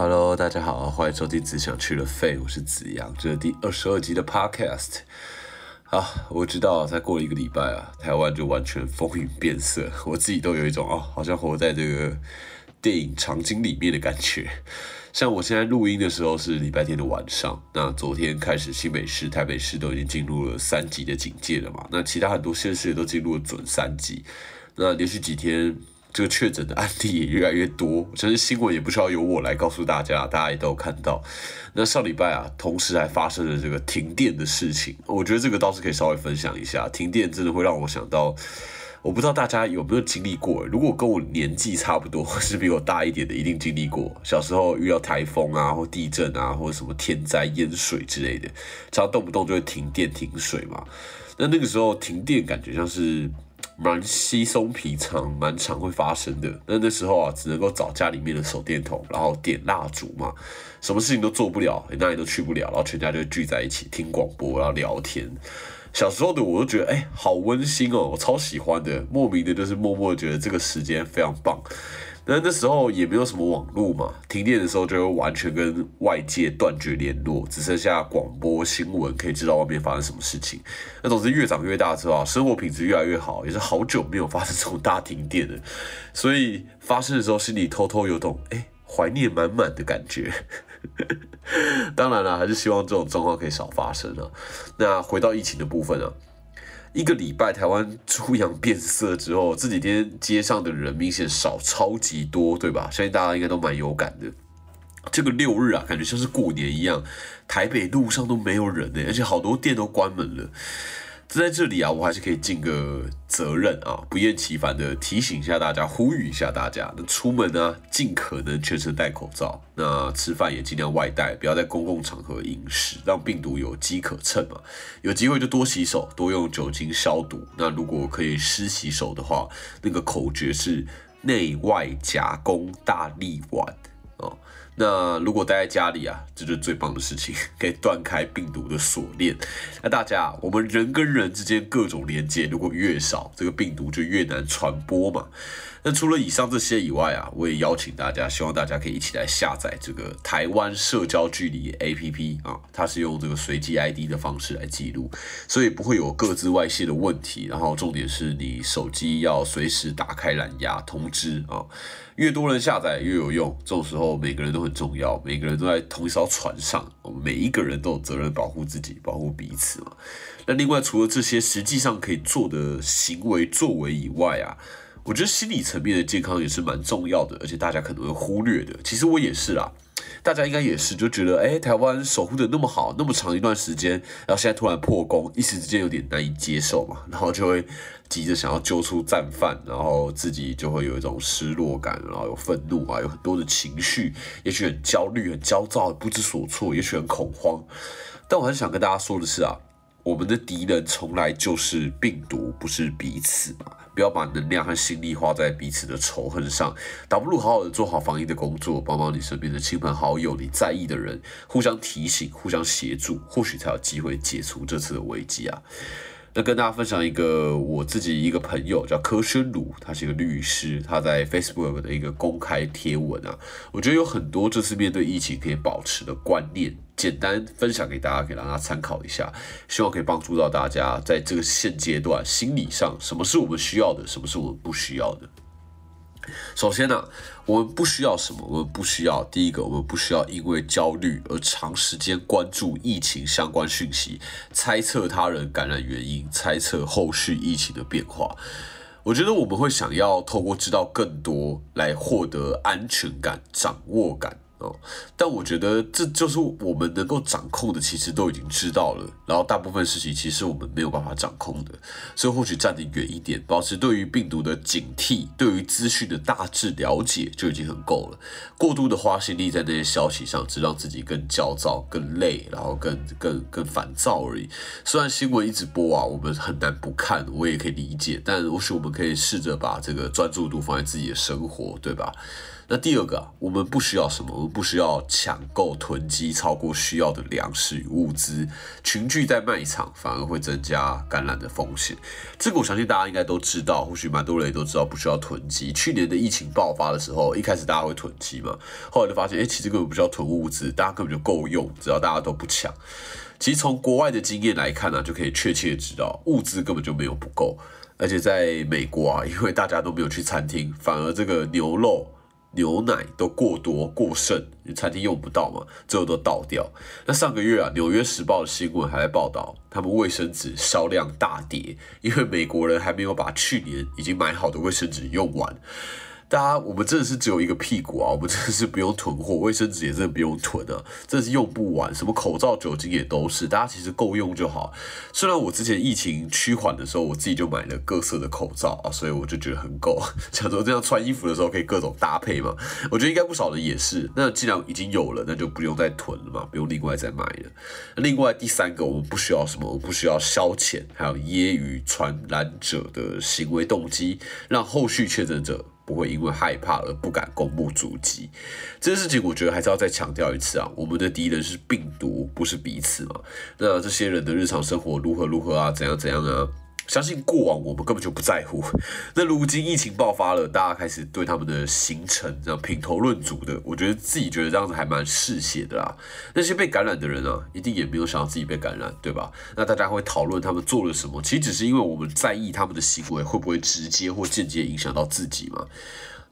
Hello，大家好，欢迎收听《只想去了废》，我是子阳，这是第二十二集的 Podcast。啊，我知道，才过了一个礼拜啊，台湾就完全风云变色，我自己都有一种哦，好像活在这个电影场景里面的感觉。像我现在录音的时候是礼拜天的晚上，那昨天开始新北市、台北市都已经进入了三级的警戒了嘛，那其他很多县市也都进入了准三级，那连续几天。这个确诊的案例也越来越多，我相信新闻也不需要由我来告诉大家，大家也都看到。那上礼拜啊，同时还发生了这个停电的事情，我觉得这个倒是可以稍微分享一下。停电真的会让我想到，我不知道大家有没有经历过。如果跟我年纪差不多或，是比我大一点的，一定经历过。小时候遇到台风啊，或地震啊，或者什么天灾淹水之类的，常动不动就会停电停水嘛。那那个时候停电，感觉像是。蛮稀松平常，蛮常会发生的。那那时候啊，只能够找家里面的手电筒，然后点蜡烛嘛，什么事情都做不了，哪里都去不了，然后全家就聚在一起听广播，然后聊天。小时候的我都觉得，哎，好温馨哦，我超喜欢的，莫名的就是默默觉得这个时间非常棒。那那时候也没有什么网络嘛，停电的时候就会完全跟外界断绝联络，只剩下广播新闻可以知道外面发生什么事情。那总之越长越大之后啊，生活品质越来越好，也是好久没有发生这种大停电了。所以发生的时候心里偷偷有种哎怀念满满的感觉。当然了，还是希望这种状况可以少发生啊。那回到疫情的部分啊。一个礼拜，台湾猪羊变色之后，这几天街上的人明显少超级多，对吧？相信大家应该都蛮有感的。这个六日啊，感觉像是过年一样，台北路上都没有人呢，而且好多店都关门了。在这里啊，我还是可以进个责任啊，不厌其烦的提醒一下大家，呼吁一下大家，那出门呢，尽可能全程戴口罩，那吃饭也尽量外带，不要在公共场合饮食，让病毒有机可乘嘛。有机会就多洗手，多用酒精消毒。那如果可以湿洗手的话，那个口诀是内外夹攻大力丸哦。那如果待在家里啊，这就是最棒的事情，可以断开病毒的锁链。那大家，我们人跟人之间各种连接，如果越少，这个病毒就越难传播嘛。那除了以上这些以外啊，我也邀请大家，希望大家可以一起来下载这个台湾社交距离 APP 啊，它是用这个随机 ID 的方式来记录，所以不会有各自外泄的问题。然后重点是你手机要随时打开蓝牙通知啊，越多人下载越有用。这种时候每个人都很重要，每个人都在同一艘船上，我们每一个人都有责任保护自己，保护彼此嘛。那另外除了这些实际上可以做的行为作为以外啊。我觉得心理层面的健康也是蛮重要的，而且大家可能会忽略的。其实我也是啦，大家应该也是，就觉得哎，台湾守护的那么好，那么长一段时间，然后现在突然破功，一时之间有点难以接受嘛，然后就会急着想要揪出战犯，然后自己就会有一种失落感，然后有愤怒啊，有很多的情绪，也许很焦虑、很焦躁、不知所措，也许很恐慌。但我很想跟大家说的是啊，我们的敌人从来就是病毒，不是彼此嘛。不要把能量和心力花在彼此的仇恨上，倒不如好好的做好防疫的工作，帮帮你身边的亲朋好友、你在意的人，互相提醒、互相协助，或许才有机会解除这次的危机啊。那跟大家分享一个我自己一个朋友叫柯申鲁，他是一个律师，他在 Facebook 的一个公开贴文啊，我觉得有很多这次面对疫情可以保持的观念，简单分享给大家，可以让大家参考一下，希望可以帮助到大家在这个现阶段心理上，什么是我们需要的，什么是我们不需要的。首先呢，我们不需要什么？我们不需要第一个，我们不需要因为焦虑而长时间关注疫情相关讯息，猜测他人感染原因，猜测后续疫情的变化。我觉得我们会想要透过知道更多来获得安全感、掌握感。哦，但我觉得这就是我们能够掌控的，其实都已经知道了。然后大部分事情其实我们没有办法掌控的，所以或许站得远一点，保持对于病毒的警惕，对于资讯的大致了解就已经很够了。过度的花心力在那些消息上，只让自己更焦躁、更累，然后更更更烦躁而已。虽然新闻一直播啊，我们很难不看，我也可以理解。但或许我们可以试着把这个专注度放在自己的生活，对吧？那第二个，我们不需要什么？我们不需要抢购囤积超过需要的粮食与物资，群聚在卖场反而会增加感染的风险。这个我相信大家应该都知道，或许蛮多人也都知道不需要囤积。去年的疫情爆发的时候，一开始大家会囤积嘛，后来就发现，哎，其实根本不需要囤物资，大家根本就够用，只要大家都不抢。其实从国外的经验来看呢，就可以确切知道物资根本就没有不够，而且在美国啊，因为大家都没有去餐厅，反而这个牛肉。牛奶都过多过剩，餐厅用不到嘛，最后都倒掉。那上个月啊，《纽约时报》的新闻还在报道，他们卫生纸销量大跌，因为美国人还没有把去年已经买好的卫生纸用完。大家，我们真的是只有一个屁股啊！我们真的是不用囤货，卫生纸也真的不用囤啊，真的是用不完。什么口罩、酒精也都是，大家其实够用就好。虽然我之前疫情趋缓的时候，我自己就买了各色的口罩啊，所以我就觉得很够，想说这样穿衣服的时候可以各种搭配嘛。我觉得应该不少人也是。那既然已经有了，那就不用再囤了嘛，不用另外再买了。另外第三个，我们不需要什么，我们不需要消遣，还有揶揄传染者的行为动机，让后续确诊者。不会因为害怕而不敢公布足迹，这件事情我觉得还是要再强调一次啊，我们的敌人是病毒，不是彼此嘛。那这些人的日常生活如何如何啊，怎样怎样啊？相信过往我们根本就不在乎，那如今疫情爆发了，大家开始对他们的行程这样品头论足的，我觉得自己觉得这样子还蛮嗜血的啦。那些被感染的人啊，一定也没有想到自己被感染，对吧？那大家会讨论他们做了什么，其实只是因为我们在意他们的行为会不会直接或间接影响到自己嘛。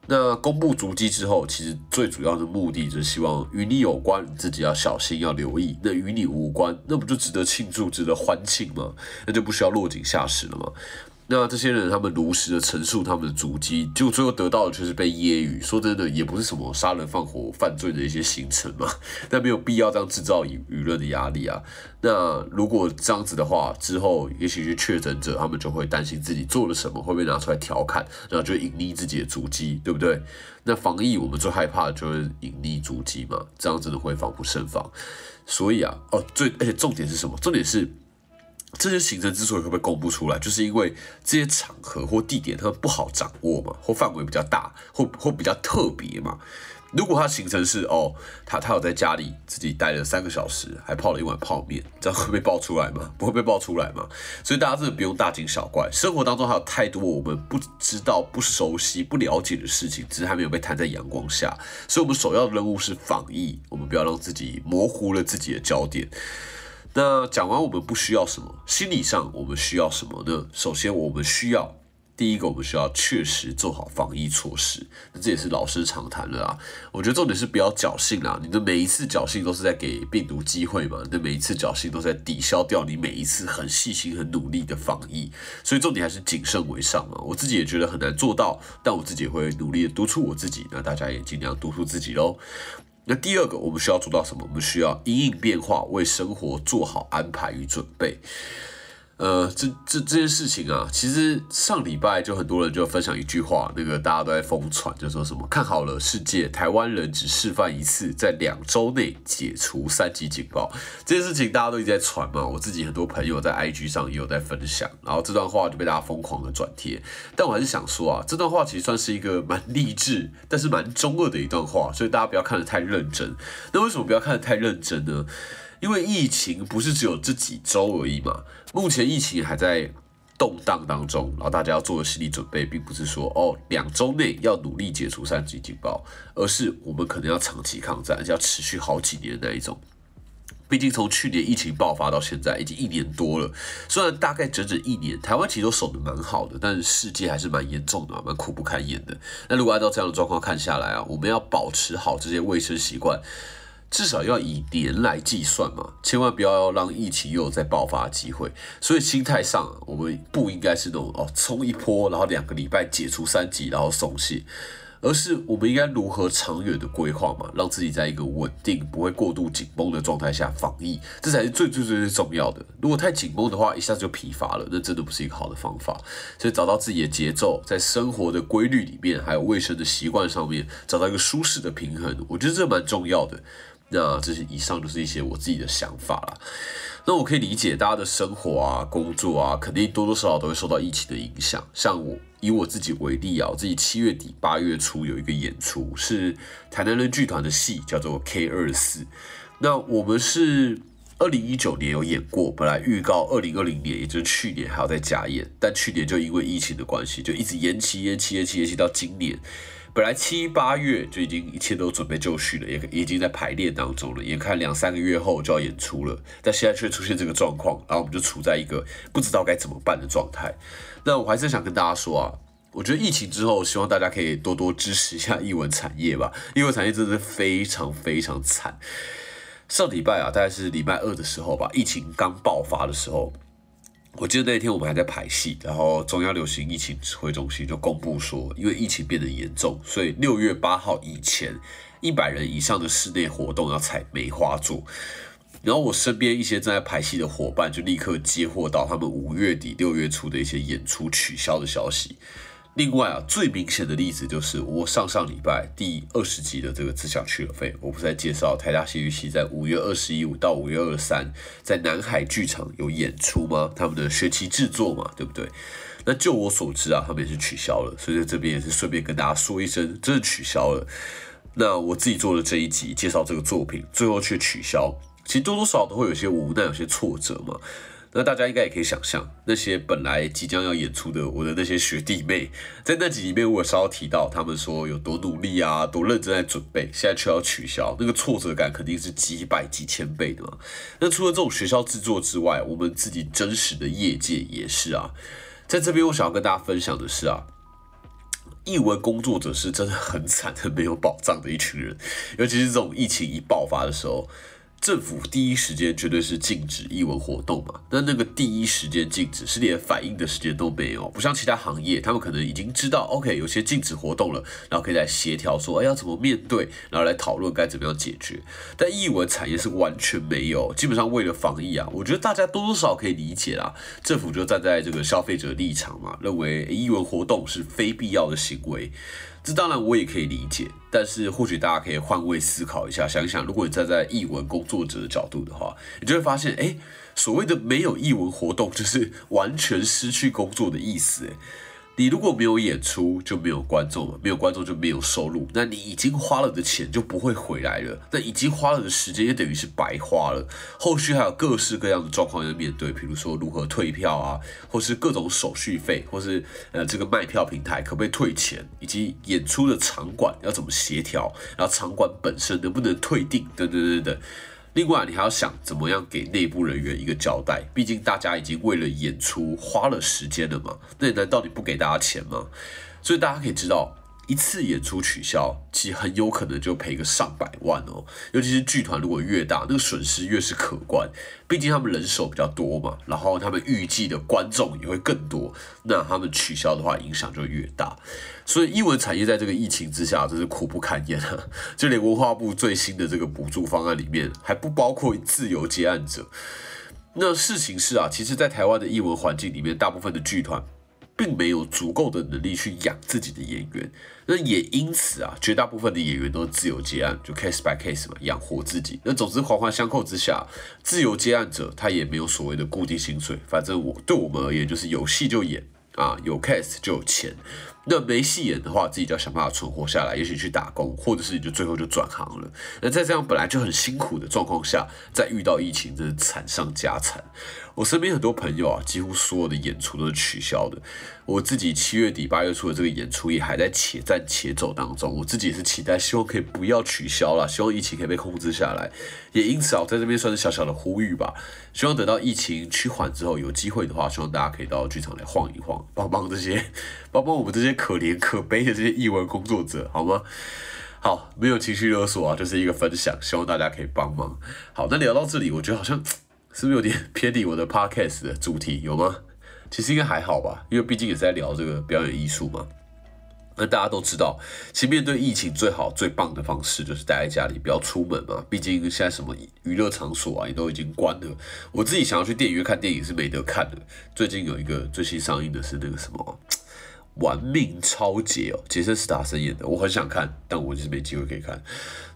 那公布足迹之后，其实最主要的目的就是希望与你有关，自己要小心，要留意。那与你无关，那不就值得庆祝、值得欢庆吗？那就不需要落井下石了吗？那这些人，他们如实的陈述他们的足迹，结果最后得到的却是被揶揄。说真的，也不是什么杀人放火犯罪的一些行程嘛，但没有必要这样制造舆舆论的压力啊。那如果这样子的话，之后也许是确诊者，他们就会担心自己做了什么会被拿出来调侃，然后就隐匿自己的足迹，对不对？那防疫我们最害怕的就是隐匿足迹嘛，这样真的会防不胜防。所以啊，哦，最而且重点是什么？重点是。这些行程之所以会被公布出来，就是因为这些场合或地点它不好掌握嘛，或范围比较大，或或比较特别嘛。如果他行程是哦，他他有在家里自己待了三个小时，还泡了一碗泡面，这样会被爆出来吗？不会被爆出来吗？所以大家真的不用大惊小怪。生活当中还有太多我们不知道、不熟悉、不了解的事情，只是还没有被摊在阳光下。所以我们首要的任务是防疫，我们不要让自己模糊了自己的焦点。那讲完我们不需要什么，心理上我们需要什么呢？首先我们需要第一个，我们需要确实做好防疫措施。那这也是老生常谈了啊。我觉得重点是不要侥幸啦，你的每一次侥幸都是在给病毒机会嘛，你的每一次侥幸都在抵消掉你每一次很细心、很努力的防疫。所以重点还是谨慎为上啊。我自己也觉得很难做到，但我自己会努力的督促我自己。那大家也尽量督促自己喽。那第二个，我们需要做到什么？我们需要因应变化，为生活做好安排与准备。呃，这这这件事情啊，其实上礼拜就很多人就分享一句话，那个大家都在疯传，就说什么看好了世界，台湾人只示范一次，在两周内解除三级警报。这件事情大家都一直在传嘛，我自己很多朋友在 IG 上也有在分享，然后这段话就被大家疯狂的转贴。但我还是想说啊，这段话其实算是一个蛮励志，但是蛮中二的一段话，所以大家不要看得太认真。那为什么不要看得太认真呢？因为疫情不是只有这几周而已嘛，目前疫情还在动荡当中，然后大家要做的心理准备，并不是说哦两周内要努力解除三级警报，而是我们可能要长期抗战，要持续好几年那一种。毕竟从去年疫情爆发到现在已经一年多了，虽然大概整整一年，台湾其实都守得蛮好的，但是世界还是蛮严重的，蛮苦不堪言的。那如果按照这样的状况看下来啊，我们要保持好这些卫生习惯。至少要以年来计算嘛，千万不要让疫情又有再爆发的机会。所以心态上，我们不应该是那种哦冲一波，然后两个礼拜解除三级，然后松懈，而是我们应该如何长远的规划嘛，让自己在一个稳定、不会过度紧绷的状态下防疫，这才是最最最最重要的。如果太紧绷的话，一下子就疲乏了，那真的不是一个好的方法。所以找到自己的节奏，在生活的规律里面，还有卫生的习惯上面，找到一个舒适的平衡，我觉得这蛮重要的。那这些以上就是一些我自己的想法了。那我可以理解大家的生活啊、工作啊，肯定多多少少都会受到疫情的影响。像我以我自己为例啊，我自己七月底八月初有一个演出，是台南人剧团的戏，叫做 K 二四。那我们是二零一九年有演过，本来预告二零二零年，也就是去年还要再加演，但去年就因为疫情的关系，就一直延期、延期、延期、延期到今年。本来七八月就已经一切都准备就绪了，也已经在排练当中了，眼看两三个月后就要演出了，但现在却出现这个状况，然后我们就处在一个不知道该怎么办的状态。那我还是想跟大家说啊，我觉得疫情之后，希望大家可以多多支持一下艺文产业吧，艺文产业真的非常非常惨。上礼拜啊，大概是礼拜二的时候吧，疫情刚爆发的时候。我记得那天我们还在排戏，然后中央流行疫情指挥中心就公布说，因为疫情变得严重，所以六月八号以前，一百人以上的室内活动要采梅花座。然后我身边一些正在排戏的伙伴就立刻接获到他们五月底六月初的一些演出取消的消息。另外啊，最明显的例子就是我上上礼拜第二十集的这个自享去了费，我不是在介绍台大戏剧系在五月二十一五到五月二十三在南海剧场有演出吗？他们的学期制作嘛，对不对？那就我所知啊，他们也是取消了，所以在这边也是顺便跟大家说一声，真的取消了。那我自己做的这一集介绍这个作品，最后却取消，其实多多少少都会有些无奈，有些挫折嘛。那大家应该也可以想象，那些本来即将要演出的我的那些学弟妹，在那集里面我稍微提到，他们说有多努力啊，多认真在准备，现在却要取消，那个挫折感肯定是几百几千倍的嘛。那除了这种学校制作之外，我们自己真实的业界也是啊。在这边我想要跟大家分享的是啊，译文工作者是真的很惨、很没有保障的一群人，尤其是这种疫情一爆发的时候。政府第一时间绝对是禁止译文活动嘛？那那个第一时间禁止是连反应的时间都没有，不像其他行业，他们可能已经知道，OK，有些禁止活动了，然后可以来协调说，哎，要怎么面对，然后来讨论该怎么样解决。但译文产业是完全没有，基本上为了防疫啊，我觉得大家多多少可以理解啦。政府就站在这个消费者立场嘛，认为译文活动是非必要的行为。这当然我也可以理解，但是或许大家可以换位思考一下，想想，如果你站在译文工作者的角度的话，你就会发现，哎，所谓的没有译文活动，就是完全失去工作的意思，哎。你如果没有演出，就没有观众了，没有观众就没有收入，那你已经花了的钱就不会回来了，那已经花了的时间也等于是白花了。后续还有各式各样的状况要面对，比如说如何退票啊，或是各种手续费，或是呃这个卖票平台可不可以退钱，以及演出的场馆要怎么协调，然后场馆本身能不能退订，等等等等。另外，你还要想怎么样给内部人员一个交代，毕竟大家已经为了演出花了时间了嘛。那难道你不给大家钱吗？所以大家可以知道。一次演出取消，其实很有可能就赔个上百万哦。尤其是剧团如果越大，那个损失越是可观。毕竟他们人手比较多嘛，然后他们预计的观众也会更多，那他们取消的话，影响就越大。所以艺文产业在这个疫情之下，真是苦不堪言啊！就连文化部最新的这个补助方案里面，还不包括自由接案者。那事情是啊，其实，在台湾的艺文环境里面，大部分的剧团。并没有足够的能力去养自己的演员，那也因此啊，绝大部分的演员都是自由接案，就 case by case 嘛，养活自己。那总之环环相扣之下，自由接案者他也没有所谓的固定薪水，反正我对我们而言就是有戏就演啊，有 case 就有钱。那没戏演的话，自己就要想办法存活下来，也许去打工，或者是你就最后就转行了。那在这样本来就很辛苦的状况下，再遇到疫情，真是惨上加惨。我身边很多朋友啊，几乎所有的演出都是取消的。我自己七月底八月初的这个演出也还在且战且走当中。我自己也是期待，希望可以不要取消了，希望疫情可以被控制下来。也因此啊，我在这边算是小小的呼吁吧，希望等到疫情趋缓之后，有机会的话，希望大家可以到剧场来晃一晃，帮帮这些，帮帮我们这些可怜可悲的这些译文工作者，好吗？好，没有情绪勒索啊，就是一个分享，希望大家可以帮忙。好，那聊到这里，我觉得好像。是不是有点 偏离我的 podcast 的主题？有吗？其实应该还好吧，因为毕竟也是在聊这个表演艺术嘛。那大家都知道，其实面对疫情最好最棒的方式就是待在家里，不要出门嘛。毕竟现在什么娱乐场所啊也都已经关了。我自己想要去电影院看电影是没得看的。最近有一个最新上映的是那个什么。玩命超杰哦，杰森·斯塔森演的，我很想看，但我就是没机会可以看。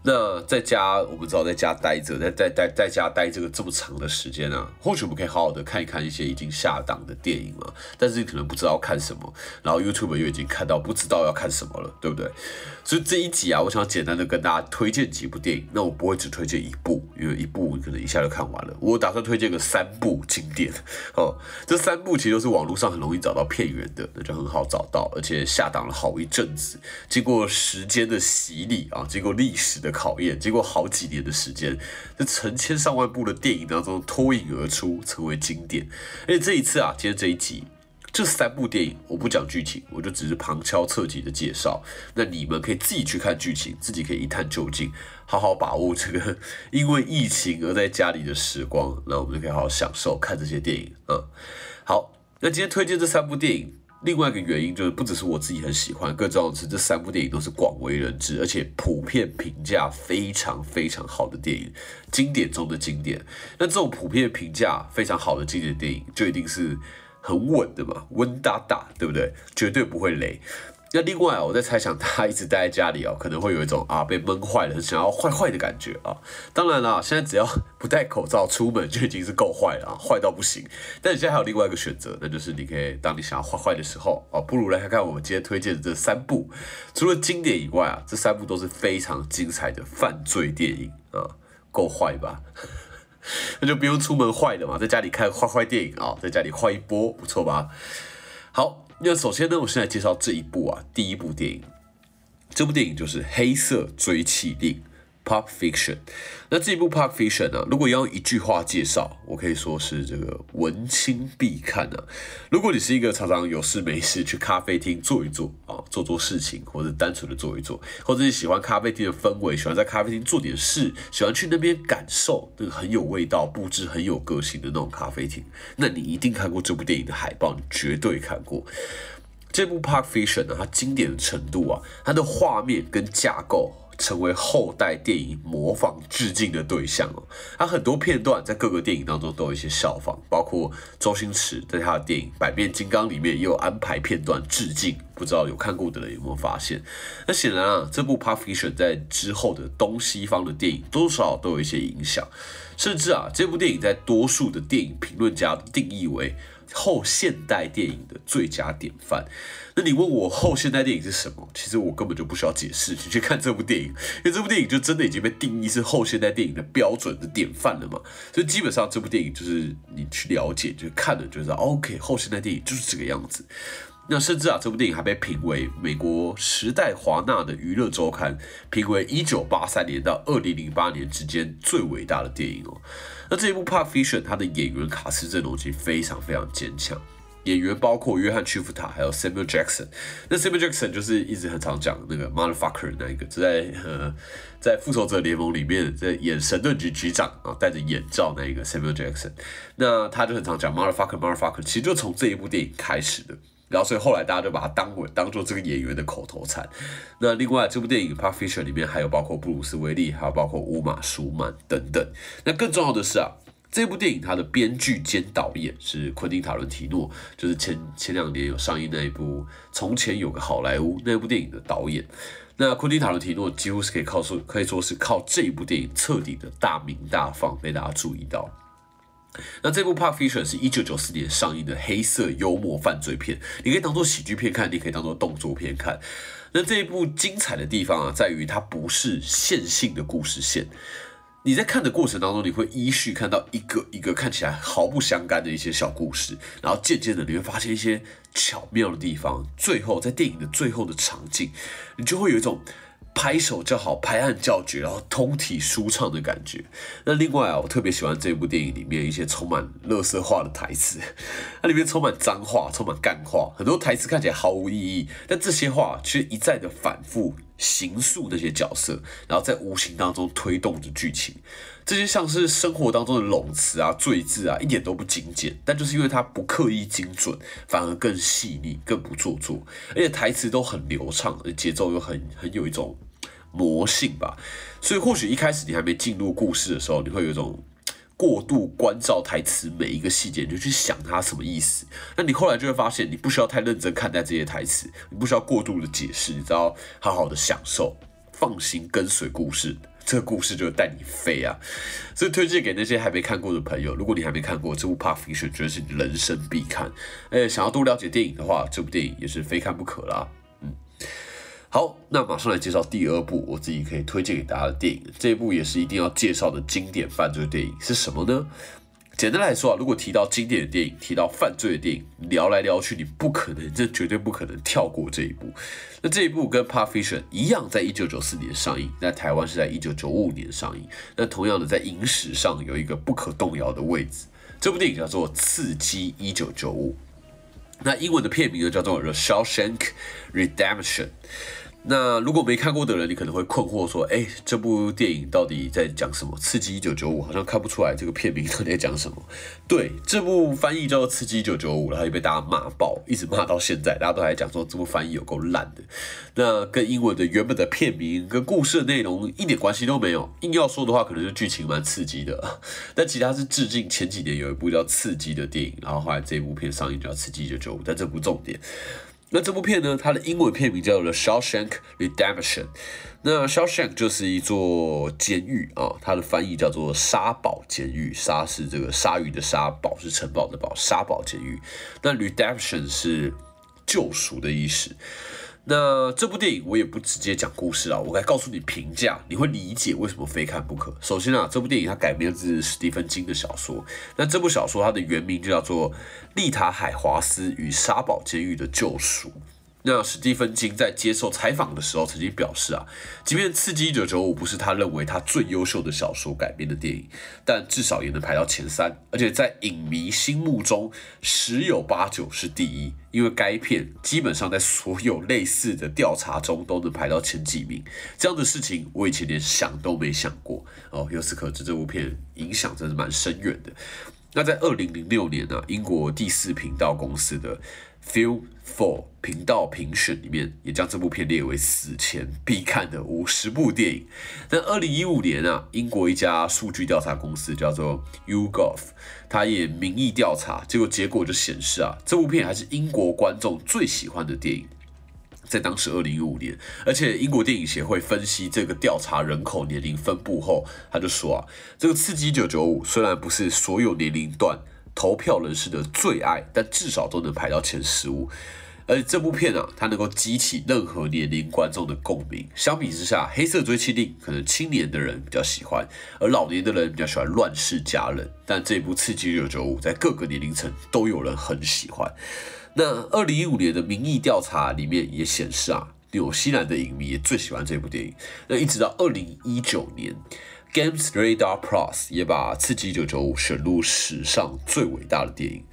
那在家，我们知道在家待着，在在在在家待这个这么长的时间啊，或许我们可以好好的看一看一些已经下档的电影嘛。但是你可能不知道看什么，然后 YouTube 又已经看到不知道要看什么了，对不对？所以这一集啊，我想简单的跟大家推荐几部电影。那我不会只推荐一部，因为一部可能一下就看完了。我打算推荐个三部经典哦。这三部其实都是网络上很容易找到片源的，那就很好找到，而且下档了好一阵子，经过时间的洗礼啊，经过历史的。考验经过好几年的时间，在成千上万部的电影当中脱颖而出，成为经典。而且这一次啊，今天这一集这三部电影，我不讲剧情，我就只是旁敲侧击的介绍。那你们可以自己去看剧情，自己可以一探究竟，好好把握这个 因为疫情而在家里的时光。那我们就可以好好享受看这些电影。嗯，好，那今天推荐这三部电影。另外一个原因就是，不只是我自己很喜欢，更重要的是这三部电影都是广为人知，而且普遍评价非常非常好的电影，经典中的经典。那这种普遍评价非常好的经典电影，就一定是很稳的嘛，稳打打，对不对？绝对不会雷。那另外，我在猜想他一直待在家里哦，可能会有一种啊被闷坏了，想要坏坏的感觉啊。当然啦，现在只要 不戴口罩出门就已经是够坏了啊，坏到不行。但你现在还有另外一个选择，那就是你可以当你想要坏坏的时候啊，不如来看看我们今天推荐的这三部，除了经典以外啊，这三部都是非常精彩的犯罪电影啊，够坏吧？那就不用出门坏了嘛，在家里看坏坏电影啊，在家里坏一波，不错吧？好。那首先呢，我现在介绍这一部啊，第一部电影，这部电影就是《黑色追气令》。Pop Fiction，那这部 Pop Fiction 呢？如果要用一句话介绍，我可以说是这个文青必看啊。如果你是一个常常有事没事去咖啡厅坐一坐啊，做做事情，或者单纯的坐一坐，或者你喜欢咖啡厅的氛围，喜欢在咖啡厅做点事，喜欢去那边感受那个很有味道、布置很有个性的那种咖啡厅，那你一定看过这部电影的海报，你绝对看过。这部 Pop Fiction 呢，它经典的程度啊，它的画面跟架构。成为后代电影模仿致敬的对象哦，他很多片段在各个电影当中都有一些效仿，包括周星驰在他的电影《百变金刚》里面也有安排片段致敬，不知道有看过的人有没有发现？那显然啊，这部《p u f f i c t i o n》在之后的东西方的电影多少都有一些影响，甚至啊，这部电影在多数的电影评论家定义为。后现代电影的最佳典范。那你问我后现代电影是什么？其实我根本就不需要解释，你去看这部电影，因为这部电影就真的已经被定义是后现代电影的标准的典范了嘛。所以基本上这部电影就是你去了解，就看了就知道，OK，后现代电影就是这个样子。那甚至啊，这部电影还被评为美国时代华纳的娱乐周刊评为一九八三年到二零零八年之间最伟大的电影哦。那这一部《Pulp Fiction》它的演员卡斯阵容其实非常非常坚强，演员包括约翰·屈服塔还有 Samuel Jackson。那 Samuel Jackson 就是一直很常讲那个 motherfucker 那一个，在呃在复仇者联盟里面在演神盾局局长啊，戴着眼罩那一个 Samuel Jackson。那他就很常讲 motherfucker motherfucker，其实就从这一部电影开始的。然后，所以后来大家就把它当为当做这个演员的口头禅。那另外，这部电影《Pulp Fiction》里面还有包括布鲁斯威利，还有包括乌玛舒曼等等。那更重要的是啊，这部电影它的编剧兼导演是昆汀塔伦提诺，就是前前两年有上映那一部《从前有个好莱坞》那部电影的导演。那昆汀塔伦提诺几乎是可以靠说，可以说是靠这部电影彻底的大名大放，被大家注意到。那这部《Park Fiction》是一九九四年上映的黑色幽默犯罪片，你可以当做喜剧片看，你可以当做动作片看。那这一部精彩的地方啊，在于它不是线性的故事线。你在看的过程当中，你会依序看到一个一个看起来毫不相干的一些小故事，然后渐渐的你会发现一些巧妙的地方。最后在电影的最后的场景，你就会有一种。拍手叫好，拍案叫绝，然后通体舒畅的感觉。那另外啊，我特别喜欢这部电影里面一些充满乐色化的台词，它里面充满脏话，充满干话，很多台词看起来毫无意义，但这些话却一再的反复。形塑那些角色，然后在无形当中推动着剧情。这些像是生活当中的冗词啊、赘字啊，一点都不精简，但就是因为它不刻意精准，反而更细腻、更不做作，而且台词都很流畅，节奏又很很有一种魔性吧。所以或许一开始你还没进入故事的时候，你会有一种。过度关照台词每一个细节，你就去想它什么意思。那你后来就会发现，你不需要太认真看待这些台词，你不需要过度的解释，你只要好好的享受，放心跟随故事，这个故事就带你飞啊！所以推荐给那些还没看过的朋友，如果你还没看过这部《Pulp Fiction》，绝对是你人生必看。哎，想要多了解电影的话，这部电影也是非看不可啦。嗯。好，那马上来介绍第二部我自己可以推荐给大家的电影。这一部也是一定要介绍的经典犯罪电影是什么呢？简单来说啊，如果提到经典的电影，提到犯罪的电影，聊来聊去，你不可能，这绝对不可能跳过这一部。那这一部跟《Pulp Fiction》一样，在一九九四年上映，在台湾是在一九九五年上映。那同样的，在影史上有一个不可动摇的位置。这部电影叫做《刺激一九九五》。那英文的片名呢，叫做《The Shawshank Redemption》。那如果没看过的人，你可能会困惑说：“哎，这部电影到底在讲什么？刺激一九九五好像看不出来这个片名到底在讲什么。”对，这部翻译叫做《刺激一九九五》，然后也被大家骂爆，一直骂到现在，大家都还讲说这部翻译有够烂的。那跟英文的原本的片名跟故事的内容一点关系都没有。硬要说的话，可能是剧情蛮刺激的，但其他是致敬前几年有一部叫《刺激》的电影，然后后来这部片上映叫《刺激一九九五》，但这不重点。那这部片呢？它的英文片名叫做《Shawshank Redemption》。那 Shawshank 就是一座监狱啊，它的翻译叫做沙堡监狱。沙是这个鲨鱼的沙，堡是城堡的堡，沙堡监狱。那 Redemption 是救赎的意思。那这部电影我也不直接讲故事啊，我该告诉你评价，你会理解为什么非看不可。首先啊，这部电影它改编自史蒂芬金的小说，那这部小说它的原名就叫做《丽塔海华斯与沙堡监狱的救赎》。那史蒂芬金在接受采访的时候曾经表示啊，即便《刺激一九九五》不是他认为他最优秀的小说改编的电影，但至少也能排到前三，而且在影迷心目中十有八九是第一，因为该片基本上在所有类似的调查中都能排到前几名。这样的事情我以前连想都没想过哦。由此可知，这部片影响真是蛮深远的。那在二零零六年呢，英国第四频道公司的。Film for 频道评选里面也将这部片列为死前必看的五十部电影。那二零一五年啊，英国一家数据调查公司叫做 YouGov，它也民意调查，结果结果就显示啊，这部片还是英国观众最喜欢的电影。在当时二零一五年，而且英国电影协会分析这个调查人口年龄分布后，他就说啊，这个刺激九九五虽然不是所有年龄段。投票人士的最爱，但至少都能排到前十五。而这部片啊，它能够激起任何年龄观众的共鸣。相比之下，《黑色追妻令》可能青年的人比较喜欢，而老年的人比较喜欢《乱世佳人》。但这部《刺激九九五》在各个年龄层都有人很喜欢。那二零一五年的民意调查里面也显示啊，纽西兰的影迷也最喜欢这部电影。那一直到二零一九年。Games Radar Plus 也把《刺激995》选入史上最伟大的电影。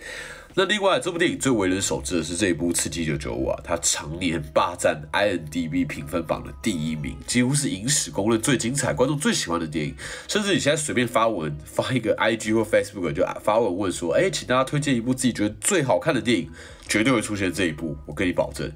那另外，这部电影最为人熟知的是这一部《刺激995》啊，它常年霸占 IMDB 评分榜的第一名，几乎是影史公认最精彩、观众最喜欢的电影。甚至你现在随便发文发一个 IG 或 Facebook 就发文问说：“哎，请大家推荐一部自己觉得最好看的电影”，绝对会出现这一部，我跟你保证。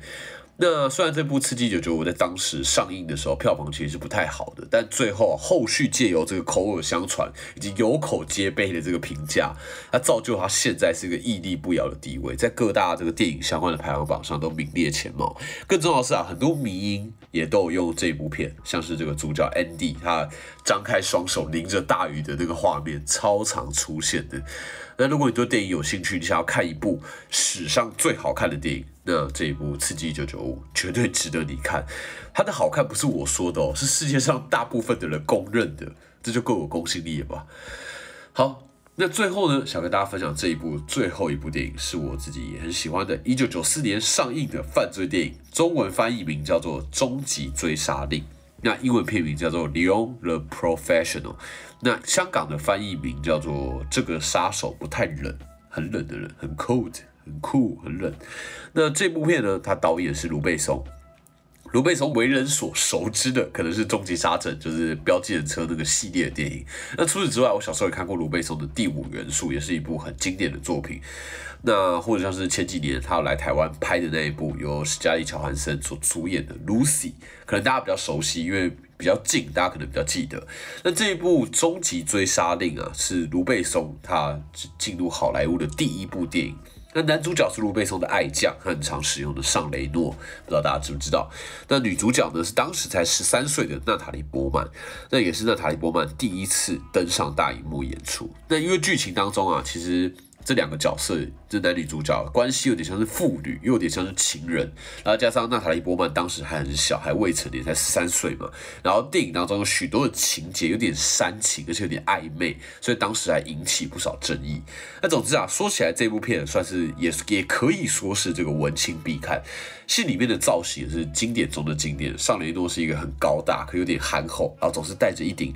那虽然这部《刺激九九五》在当时上映的时候票房其实是不太好的，但最后后续借由这个口耳相传以及有口皆碑的这个评价，它造就它现在是一个屹立不摇的地位，在各大这个电影相关的排行榜上都名列前茅。更重要的是啊，很多迷音也都有用这部片，像是这个主角 Andy 他张开双手淋着大雨的那个画面，超常出现的。那如果你对电影有兴趣，你想要看一部史上最好看的电影，那这一部《刺激一九九五》绝对值得你看。它的好看不是我说的哦，是世界上大部分的人公认的，这就够有公信力了吧？好，那最后呢，想跟大家分享这一部最后一部电影，是我自己也很喜欢的，一九九四年上映的犯罪电影，中文翻译名叫做《终极追杀令》。那英文片名叫做《Leon the Professional》，那香港的翻译名叫做《这个杀手不太冷》，很冷的人，很 cold，很酷，很冷。那这部片呢，它导演是卢贝松，卢贝松为人所熟知的可能是《终极杀阵》，就是标记人车那个系列的电影。那除此之外，我小时候也看过卢贝松的《第五元素》，也是一部很经典的作品。那或者像是前几年他来台湾拍的那一部由史嘉丽·乔汉森所主演的《Lucy》，可能大家比较熟悉，因为比较近，大家可能比较记得。那这一部《终极追杀令》啊，是卢贝松他进入好莱坞的第一部电影。那男主角是卢贝松的爱将，很常使用的尚雷诺，不知道大家知不知道？那女主角呢是当时才十三岁的娜塔莉波曼，那也是娜塔莉波曼第一次登上大荧幕演出。那因为剧情当中啊，其实。这两个角色，这男女主角关系有点像是父女，又有点像是情人。然后加上娜塔莉波曼当时还很小，还未成年，才十三岁嘛。然后电影当中有许多的情节有点煽情，而且有点暧昧，所以当时还引起不少争议。那总之啊，说起来这部片算是也也可以说是这个文青必看。戏里面的造型也是经典中的经典，上雷诺是一个很高大，可有点憨厚，然后总是戴着一顶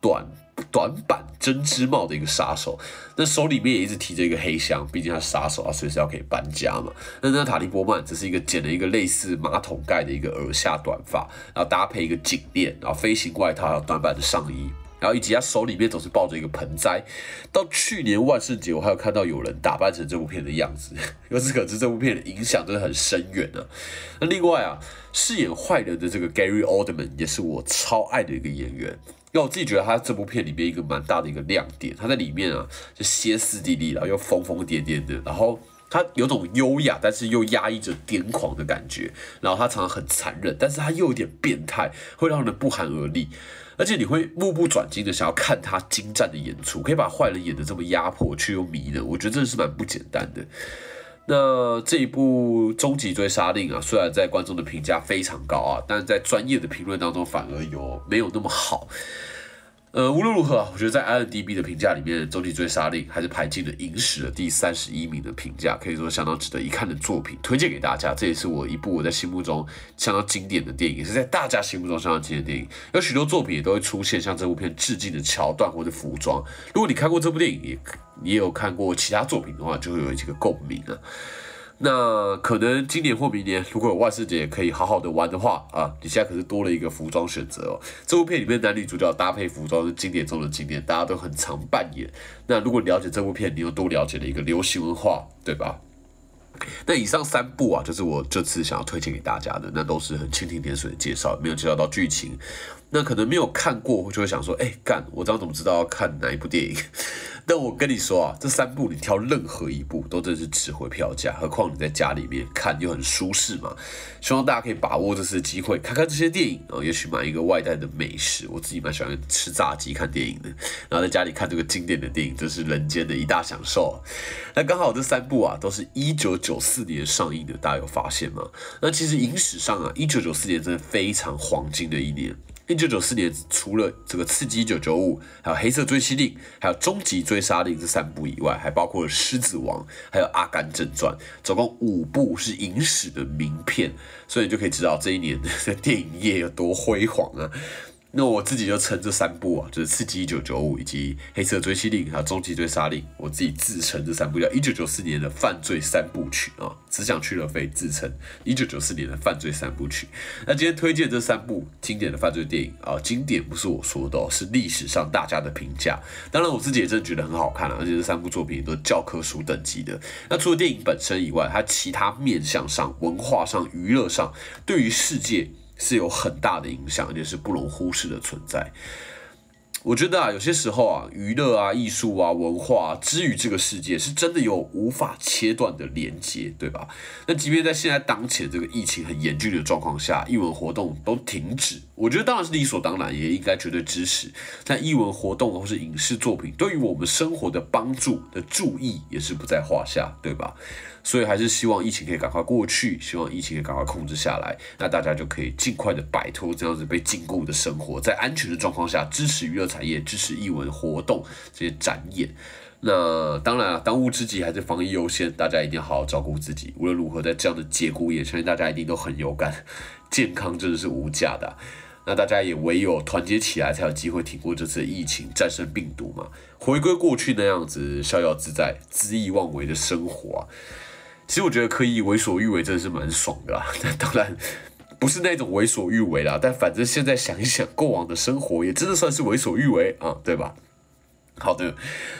短。短版针织帽的一个杀手，那手里面也一直提着一个黑箱，毕竟他杀手啊，随时要可以搬家嘛。那那塔利波曼只是一个剪了一个类似马桶盖的一个耳下短发，然后搭配一个颈链，然后飞行外套还有短版的上衣，然后以及他手里面总是抱着一个盆栽。到去年万圣节，我还有看到有人打扮成这部片的样子，由此可知这部片的影响真的很深远呢。那另外啊，饰演坏人的这个 Gary Oldman 也是我超爱的一个演员。那我自己觉得他这部片里面一个蛮大的一个亮点，他在里面啊就歇斯底里，然后又疯疯癫癫的，然后他有种优雅，但是又压抑着癫狂的感觉，然后他常常很残忍，但是他又有点变态，会让人不寒而栗，而且你会目不转睛的想要看他精湛的演出，可以把坏人演的这么压迫却又迷人，我觉得真的是蛮不简单的。那这一部《终极追杀令》啊，虽然在观众的评价非常高啊，但是在专业的评论当中反而有没有那么好。呃，无论如何，我觉得在 IMDB 的评价里面，《终极追杀令》还是排进了影史的第三十一名的评价，可以说相当值得一看的作品，推荐给大家。这也是我一部我在心目中相当经典的电影，也是在大家心目中相当经典的电影。有许多作品也都会出现像这部片致敬的桥段或者服装。如果你看过这部电影，也也有看过其他作品的话，就会有几个共鸣啊。那可能今年或明年，如果有万圣节可以好好的玩的话啊，你现在可是多了一个服装选择哦。这部片里面男女主角搭配服装是经典中的经典，大家都很常扮演。那如果你了解这部片，你又多了解了一个流行文化，对吧？那以上三部啊，就是我这次想要推荐给大家的，那都是很蜻蜓点水的介绍，没有介绍到剧情。那可能没有看过，我就会想说，哎，干，我这样怎么知道要看哪一部电影？但我跟你说啊，这三部你挑任何一部都真是值回票价，何况你在家里面看又很舒适嘛。希望大家可以把握这次机会，看看这些电影啊，也许买一个外带的美食。我自己蛮喜欢吃炸鸡看电影的，然后在家里看这个经典的电影，这是人间的一大享受。那刚好这三部啊，都是一九九四年上映的，大家有发现吗？那其实影史上啊，一九九四年真的非常黄金的一年。一九九四年，除了这个《刺激一九九五》、还有《黑色追击令》、还有《终极追杀令》这三部以外，还包括《狮子王》、还有《阿甘正传》，总共五部是影史的名片，所以你就可以知道这一年电影业有多辉煌啊！那我自己就称这三部啊，就是《刺激一九九五》以及《黑色追击令》还有《终极追杀令》，我自己自称这三部叫一九九四年的犯罪三部曲啊，只想去了非自称一九九四年的犯罪三部曲。那今天推荐这三部经典的犯罪电影啊，经典不是我说的，哦是历史上大家的评价。当然我自己也真的觉得很好看啊，而且这三部作品都是教科书等级的。那除了电影本身以外，它其他面向上、文化上、娱乐上，对于世界。是有很大的影响，也是不容忽视的存在。我觉得啊，有些时候啊，娱乐啊、艺术啊、文化之于这个世界，是真的有无法切断的连接，对吧？那即便在现在当前这个疫情很严峻的状况下，艺文活动都停止，我觉得当然是理所当然，也应该绝对支持。但艺文活动或是影视作品对于我们生活的帮助的注意，也是不在话下，对吧？所以还是希望疫情可以赶快过去，希望疫情可以赶快控制下来，那大家就可以尽快的摆脱这样子被禁锢的生活，在安全的状况下支持娱乐产业，支持艺文活动这些展演。那当然了，当务之急还是防疫优先，大家一定要好好照顾自己。无论如何，在这样的节骨眼，相信大家一定都很有感，健康真的是无价的。那大家也唯有团结起来，才有机会挺过这次疫情，战胜病毒嘛，回归过去那样子逍遥自在、恣意妄为的生活啊。其实我觉得可以为所欲为，真的是蛮爽的。那当然，不是那种为所欲为啦，但反正现在想一想，过往的生活也真的算是为所欲为啊，对吧？好的，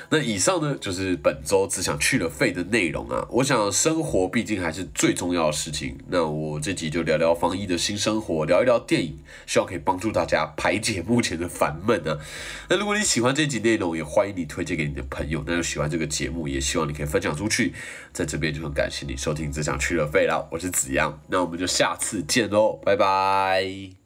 那以上呢就是本周只想去了肺的内容啊。我想生活毕竟还是最重要的事情，那我这集就聊聊防疫的新生活，聊一聊电影，希望可以帮助大家排解目前的烦闷啊。那如果你喜欢这集内容，也欢迎你推荐给你的朋友。那有喜欢这个节目，也希望你可以分享出去。在这边就很感谢你收听只想去了肺啦，我是子阳，那我们就下次见喽，拜拜。